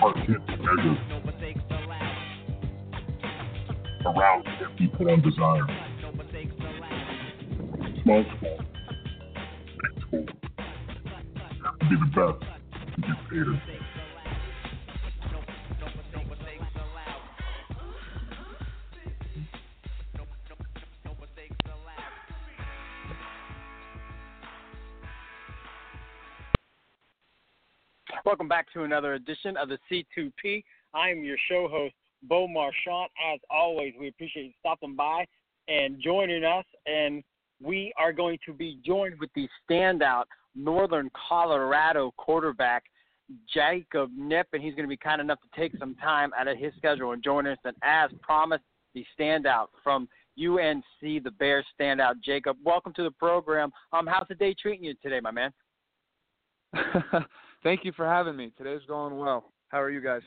Heart can't be measured. A be put on desire. Small school, big school. Have to be the best to get paid. Back to another edition of the C2P. I am your show host, Bo Marchionte. As always, we appreciate you stopping by and joining us. And we are going to be joined with the standout Northern Colorado quarterback, Jacob Knipp, and he's going to be kind enough to take some time out of his schedule and join us. And as promised, the standout from UNC, the Bears standout, Jacob. Welcome to the program. Um, how's the day treating you today, my man? Thank you for having me. Today's going well. How are you guys?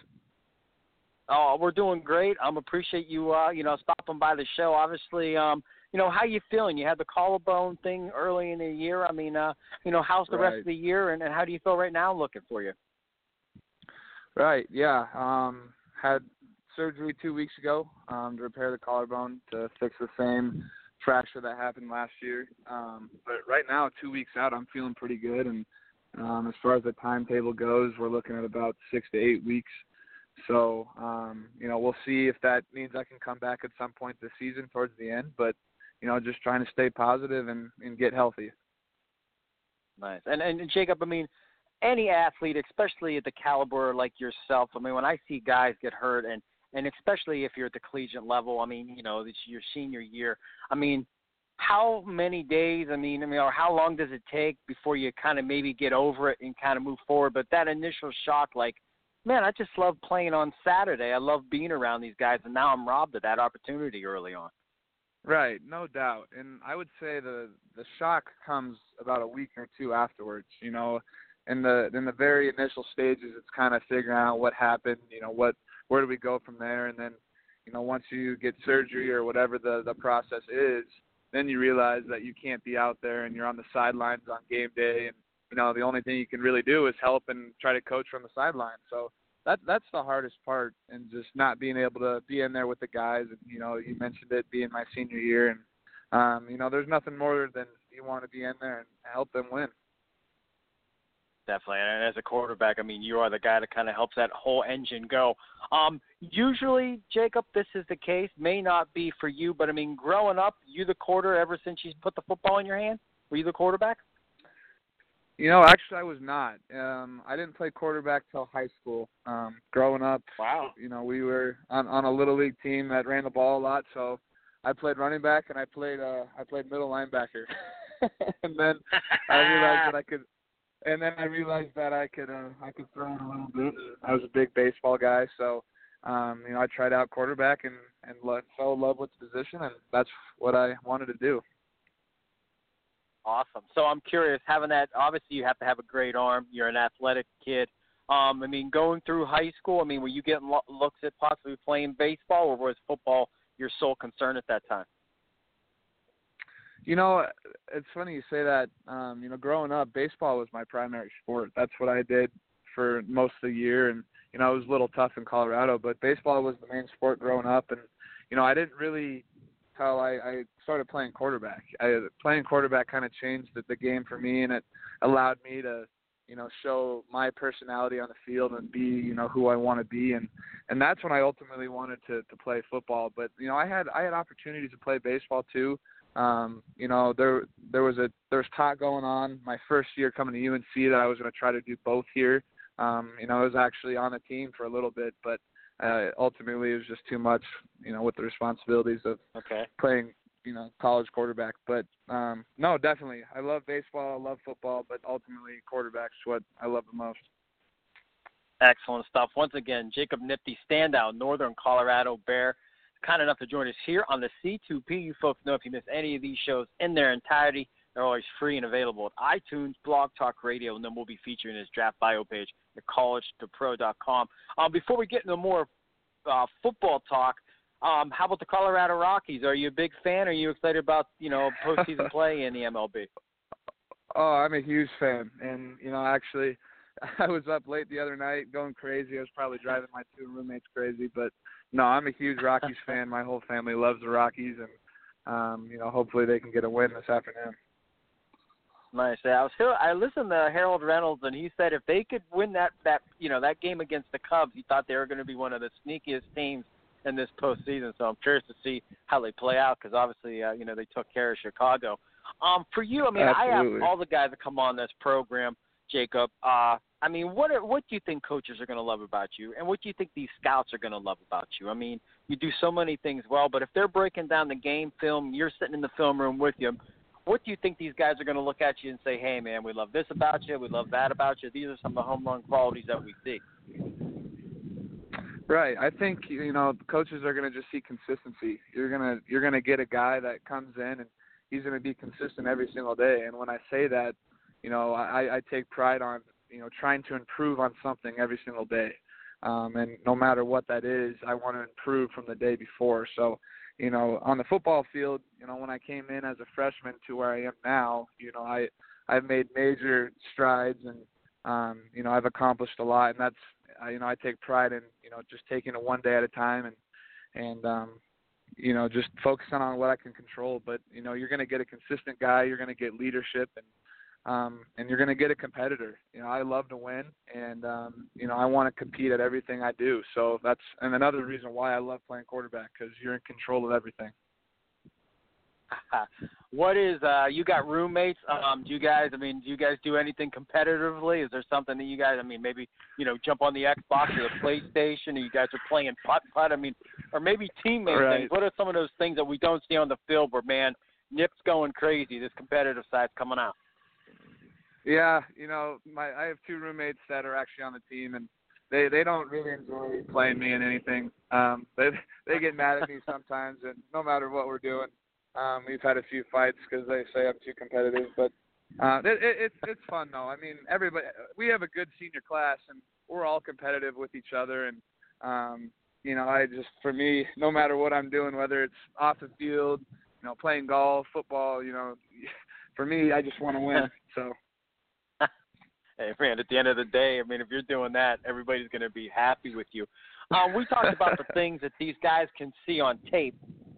Oh, we're doing great. Um, appreciate you, uh, you know, stopping by the show. Obviously, um, you know, how you feeling? You had the collarbone thing early in the year. I mean, uh, you know, how's the right. rest of the year, and, and how do you feel right now? Looking for you. Right. Yeah. Um, had surgery two weeks ago um, to repair the collarbone to fix the same fracture that happened last year. Um, but right now, two weeks out, I'm feeling pretty good and um, as far as the timetable goes, we're looking at about six to eight weeks. So, um, you know, we'll see if that means I can come back at some point this season towards the end. But, you know, just trying to stay positive and, and get healthy. Nice. And and Jacob, I mean, any athlete, especially at the caliber like yourself, I mean, when I see guys get hurt and and especially if you're at the collegiate level, I mean, you know, it's your senior year. I mean, how many days? I mean, I mean, or how long does it take before you kind of maybe get over it and kind of move forward? But that initial shock, like, man, I just love playing on Saturday. I love being around these guys, and now I'm robbed of that opportunity early on. Right, no doubt. And I would say the the shock comes about a week or two afterwards. You know, in the in the very initial stages, it's kind of figuring out what happened. You know, what where do we go from there, and then you know once you get surgery or whatever the the process is, then you realize that you can't be out there and you're on the sidelines on game day. And you know the only thing you can really do is help and try to coach from the sideline. So that that's the hardest part and just not being able to be in there with the guys. And you know you mentioned it being my senior year. And um you know there's nothing more than you want to be in there and help them win Definitely, and as a quarterback, I mean, you are the guy that kind of helps that whole engine go. Um, usually, Jacob, this is the case. May not be for you, but I mean, growing up, you the quarter ever since you put the football in your hand. Were you the quarterback? You know, actually, I was not. Um, I didn't play quarterback till high school. Um, growing up, wow. You know, we were on on a little league team that ran the ball a lot, so I played running back and I played uh, I played middle linebacker. and then I realized that I could and then I realized that I could uh, I could throw it a little bit. I was a big baseball guy, so um, you know I tried out quarterback and and lo- fell in love with the position, and that's what I wanted to do. Awesome. So I'm curious, having that obviously you have to have a great arm. You're an athletic kid. Um, I mean, going through high school, I mean, were you getting lo- looks at possibly playing baseball, or was football your sole concern at that time? You know, it's funny you say that. Um, you know, growing up, baseball was my primary sport. That's what I did for most of the year, and you know, it was a little tough in Colorado, but baseball was the main sport growing up, and you know, I didn't really how I, I started playing quarterback. I, playing quarterback kind of changed the, the game for me, and it allowed me to, you know, show my personality on the field and be, you know, who I want to be, and and that's when I ultimately wanted to to play football. But you know, I had I had opportunities to play baseball too. Um, you know, there there was a there's talk going on my first year coming to UNC that I was going to try to do both here. Um, you know, I was actually on the team for a little bit, but uh, ultimately it was just too much, you know, with the responsibilities of okay. playing you know college quarterback. But um, no, definitely, I love baseball, I love football, but ultimately quarterbacks what I love the most. Excellent stuff. Once again, Jacob Nifty, standout Northern Colorado Bear, kind enough to join us here on the C2P. You folks know if you miss any of these shows in their entirety, they're always free and available at iTunes, Blog Talk Radio, and then we'll be featuring his draft bio page at College2Pro.com. Um, before we get into more uh, football talk, um, how about the Colorado Rockies? Are you a big fan? Are you excited about you know postseason play in the MLB? Oh, I'm a huge fan, and you know actually I was up late the other night going crazy. I was probably driving my two roommates crazy, but no, I'm a huge Rockies fan. My whole family loves the Rockies, and um, you know, hopefully they can get a win this afternoon. Nice. I was I listened to Harold Reynolds, and he said if they could win that that you know that game against the Cubs, he thought they were going to be one of the sneakiest teams in this postseason. So I'm curious to see how they play out because obviously uh, you know they took care of Chicago. Um, for you, I mean, Absolutely. I have all the guys that come on this program Jacob. Uh, I mean, what are, what do you think coaches are going to love about you, and what do you think these scouts are going to love about you? I mean, you do so many things well, but if they're breaking down the game film, you're sitting in the film room with them. What do you think these guys are going to look at you and say, "Hey, man, we love this about you. We love that about you. These are some of the home run qualities that we see." Right. I think you know coaches are going to just see consistency. You're gonna you're gonna get a guy that comes in and he's going to be consistent every single day. And when I say that, you know, I, I take pride on you know trying to improve on something every single day. Um, and no matter what that is, I want to improve from the day before. So, you know, on the football field, you know, when I came in as a freshman to where I am now, you know, I I've made major strides and um, you know I've accomplished a lot, and that's you know I take pride in you know just taking it one day at a time and and um, you know just focusing on what I can control. But you know you're going to get a consistent guy, you're going to get leadership, and um, and you're going to get a competitor. You know, I love to win, and um, you know, I want to compete at everything I do. So that's and another reason why I love playing quarterback because you're in control of everything. what is uh you got roommates um do you guys i mean do you guys do anything competitively is there something that you guys i mean maybe you know jump on the xbox or the playstation or you guys are playing putt putt i mean or maybe teammate right. things what are some of those things that we don't see on the field where man Knipp's going crazy this competitive side's coming out yeah, you know, my I have two roommates that are actually on the team, and they they don't really enjoy playing me in anything. Um, they they get mad at me sometimes, and no matter what we're doing, um, we've had a few fights because they say I'm too competitive. But uh, it, it, it's it's fun though. I mean, everybody we have a good senior class, and we're all competitive with each other, and um, you know, I just for me, no matter what I'm doing, whether it's off the field, you know, playing golf, football, you know, for me, I just want to win. So hey man, at the end of the day, I mean, if you're doing that, everybody's going to be happy with you. Um, we talked about the things that these guys can see on tape.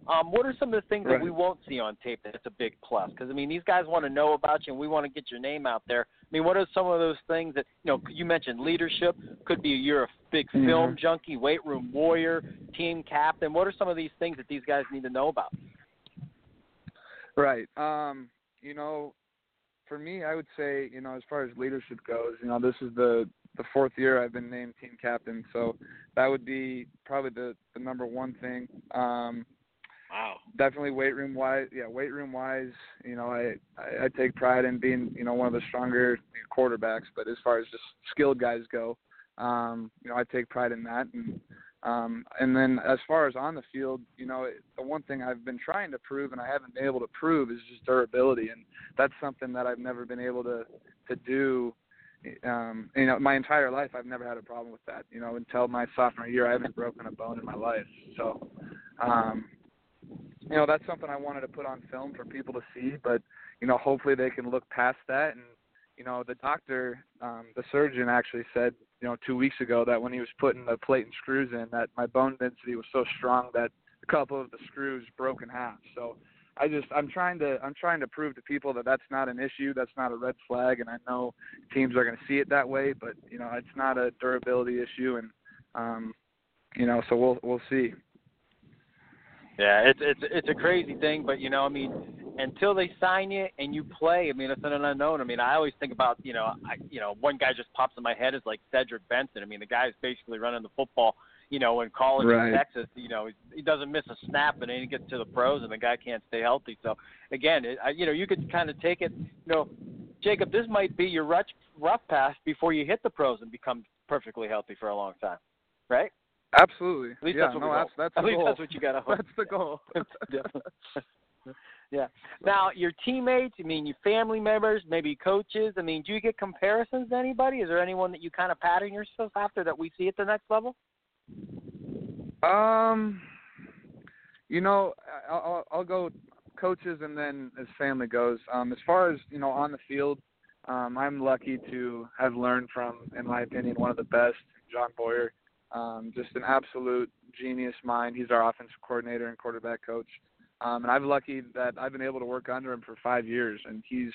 Um, what are some of the things right. that we won't see on tape that's a big plus? Because I mean, these guys want to know about you, and we want to get your name out there. I mean, what are some of those things that you know? You mentioned leadership. Could be you're a big mm-hmm. film junkie, weight room warrior, team captain. What are some of these things that these guys need to know about? Right. Um, you know, for me, I would say, you know, as far as leadership goes, you know, this is the the fourth year I've been named team captain, so that would be probably the the number one thing. Um, wow. Definitely weight room wise, yeah, weight room wise, you know, I, I I take pride in being, you know, one of the stronger quarterbacks, but as far as just skilled guys go, um, you know, I take pride in that and um, and then as far as on the field, you know, the one thing I've been trying to prove and I haven't been able to prove is just durability, and that's something that I've never been able to to do. Um, you know, my entire life I've never had a problem with that. You know, until my sophomore year, I haven't broken a bone in my life. So, um, you know, that's something I wanted to put on film for people to see. But you know, hopefully they can look past that and you know, the doctor, um, the surgeon actually said, you know, two weeks ago that when he was putting the plate and screws in, that my bone density was so strong that a couple of the screws broke in half. So I just, I'm trying to, I'm trying to prove to people that that's not an issue, that's not a red flag, and I know teams are going to see it that way, but you know, it's not a durability issue, and um, you know, so we'll, we'll see. Yeah, it's it's it's a crazy thing, but you know, I mean, until they sign you and you play, I mean, it's an unknown. I mean, I always think about, you know, I, you know, one guy just pops in my head is like Cedric Benson. I mean, the guy's basically running the football, you you know, in college Right. in Texas, you know, he doesn't miss a snap, and then he gets to the pros, and the guy can't stay healthy. So again, it, I, you know, you could kind of take it, you know, Jacob, this might be your rough, rough pass before you hit the pros and become perfectly healthy for a long time, right? Absolutely. At least yeah, that's what no, that's that's At least goal. that's what you got to hope. That's the goal. yeah. Now, your teammates, I mean, your family members, maybe coaches. I mean, do you get comparisons to anybody? Is there anyone that you kind of pattern yourself after that we see at the next level? Um, you know, I'll, I'll go coaches and then as family goes. Um, as far as you know, on the field, um, I'm lucky to have learned from, in my opinion, one of the best, John Boyer. Um, just an absolute genius mind. He's our offensive coordinator and quarterback coach. Um, and I'm lucky that I've been able to work under him for five years, and he's,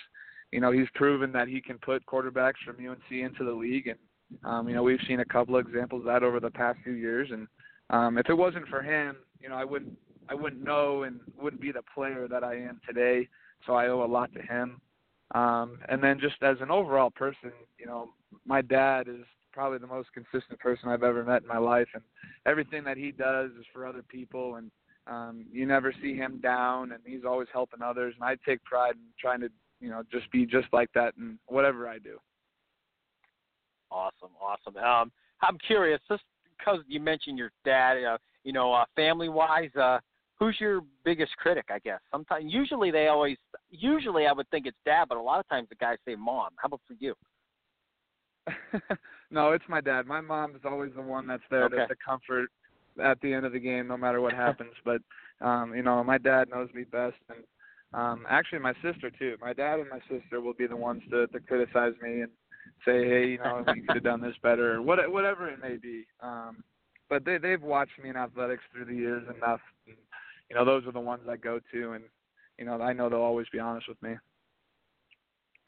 you know, he's proven that he can put quarterbacks from UNC into the league, and um, you know, we've seen a couple of examples of that over the past few years, and um, if it wasn't for him, you know, I wouldn't I wouldn't know and wouldn't be the player that I am today. So I owe a lot to him. Um, and then just as an overall person, you know, my dad is probably the most consistent person I've ever met in my life, and everything that he does is for other people, and um, you never see him down, and he's always helping others. And I take pride in trying to, you know, just be just like that in whatever I do. Awesome, awesome. Um, I'm curious, just because you mentioned your dad, uh, you know, uh, family-wise, uh, who's your biggest critic? I guess sometimes, usually they always, usually I would think it's dad, but a lot of times the guys say mom. How about for you? no, it's my dad. My mom is always the one that's there Okay. to, to comfort at the end of the game, no matter what happens. but um, you know, my dad knows me best, and um, actually my sister too. My dad and my sister will be the ones to, to criticize me and say, hey, you know, you could have done this better, or what, whatever it may be. Um, but they they've watched me in athletics through the years enough. And, you know, those are the ones I go to, and you know, I know they'll always be honest with me.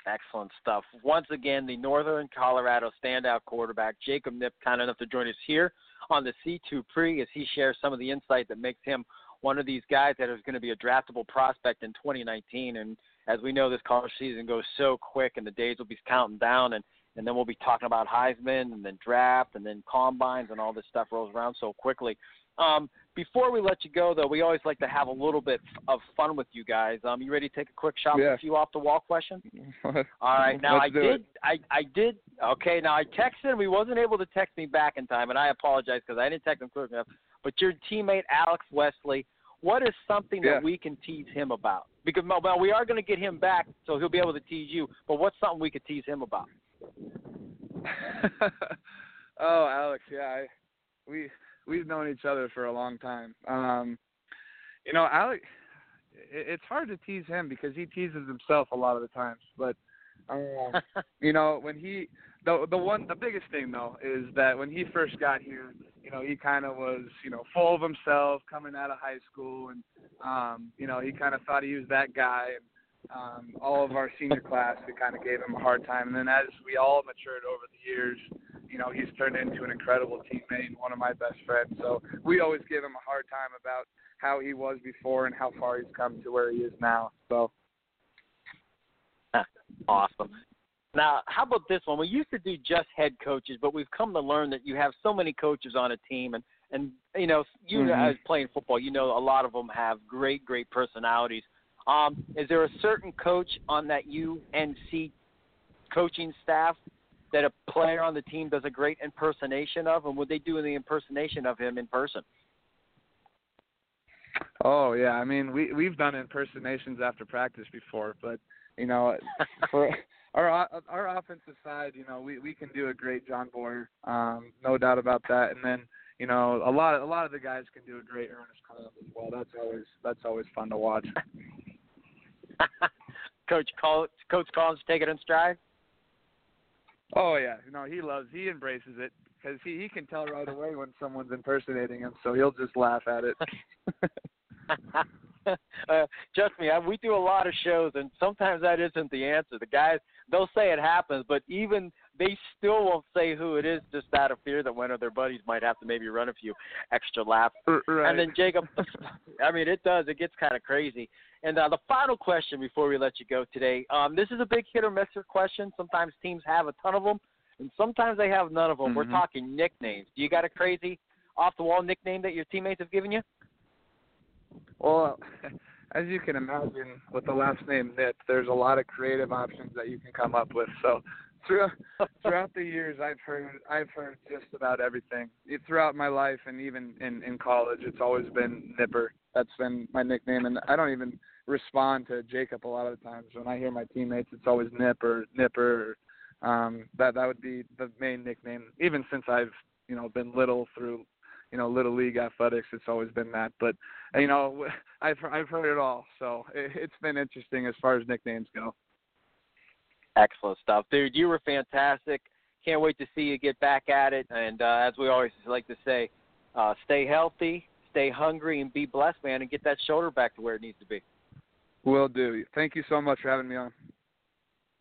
Excellent stuff. Once again, the Northern Colorado standout quarterback, Jacob Knipp, kind enough to join us here on the C2 Pre as he shares some of the insight that makes him one of these guys that is going to be a draftable prospect in 2019. And as we know, this college season goes so quick, and the days will be counting down, and and then we'll be talking about Heisman, and then draft, and then combines, and all this stuff rolls around so quickly. Um, before we let you go, though, we always like to have a little bit of fun with you guys. Um, you ready to take a quick shot with a few off the wall questions? All right. Now Let's I did. it. I I did. Okay. Now I texted him. He wasn't able to text me back in time, and I apologize because I didn't text him quick enough. But your teammate Alex Wesley, what is something Yeah. that we can tease him about? Because well, we are going to get him back, so he'll be able to tease you. But what's something we could tease him about? oh, Alex, yeah, I, we we've known each other for a long time. Um, you know, Alex, it, it's hard to tease him because he teases himself a lot of the times. But um, you know, when he the the one the biggest thing though is that when he first got here, you know, he kind of was you know full of himself coming out of high school, and um, you know, he kind of thought he was that guy. And, um, all of our senior class, we kind of gave him a hard time, and then as we all matured over the years, you know, he's turned into an incredible teammate and one of my best friends. So we always give him a hard time about how he was before and how far he's come to where he is now. So Awesome. Now, how about this one? We used to do just head coaches, but we've come to learn that you have so many coaches on a team, and and you know, you Mhm. as playing football, you know, a lot of them have great, great personalities. Um, is there a certain coach on that UNC coaching staff that a player on the team does a great impersonation of, and would they do the impersonation of him in person? Oh yeah, I mean we we've done impersonations after practice before, but you know, for our our offensive side, you know, we we can do a great John Boyer, um, no doubt about that. And then you know, a lot of a lot of the guys can do a great Earnest Collins as well. That's always that's always fun to watch. Coach Col- Coach Collins take it in stride. Oh yeah, no, he loves he embraces it because he he can tell right away when someone's impersonating him, so he'll just laugh at it. uh, trust me, I, we do a lot of shows, and sometimes that isn't the answer. The guys they'll say it happens, but even they still won't say who it is, just out of fear that one of their buddies might have to maybe run a few extra laps. right. And then Jacob, I mean, it does. It gets kind of crazy. And uh, the final question before we let you go today, um, this is a big hit or miss question. Sometimes teams have a ton of them, and sometimes they have none of them. We're Mhm. talking nicknames. Do you got a crazy off the wall nickname that your teammates have given you? Well, as you can imagine, with the last name Knipp, there's a lot of creative options that you can come up with. So throughout throughout the years, I've heard I've heard just about everything. Throughout my life and even in in college, it's always been Nipper. That's been my nickname, and I don't even respond to Jacob a lot of the times. When I hear my teammates, it's always Nip or Nipper. Or, um, that that would be the main nickname. Even since I've you know been little through you know little league athletics, it's always been that. But you know I've I've heard it all, so it, it's been interesting as far as nicknames go. Excellent stuff, dude. You were fantastic. Can't wait to see you get back at it. And uh, as we always like to say, uh, stay healthy, stay hungry, and be blessed, man, and get that shoulder back to where it needs to be. Will do. Thank you so much for having me on.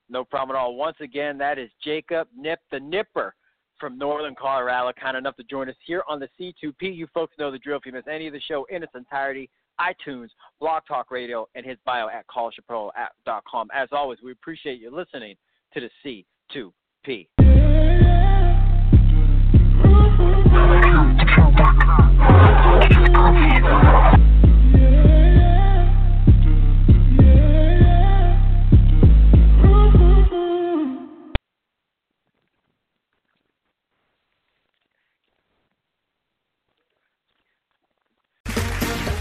No problem at all. Once again, that is Jacob Knipp the Nipper from Northern Colorado, kind enough to join us here on the C2P. You folks know the drill. If you miss any of the show in its entirety, iTunes, Blog Talk Radio, and his bio at College2Pro.com. As always, we appreciate you listening to the C2P.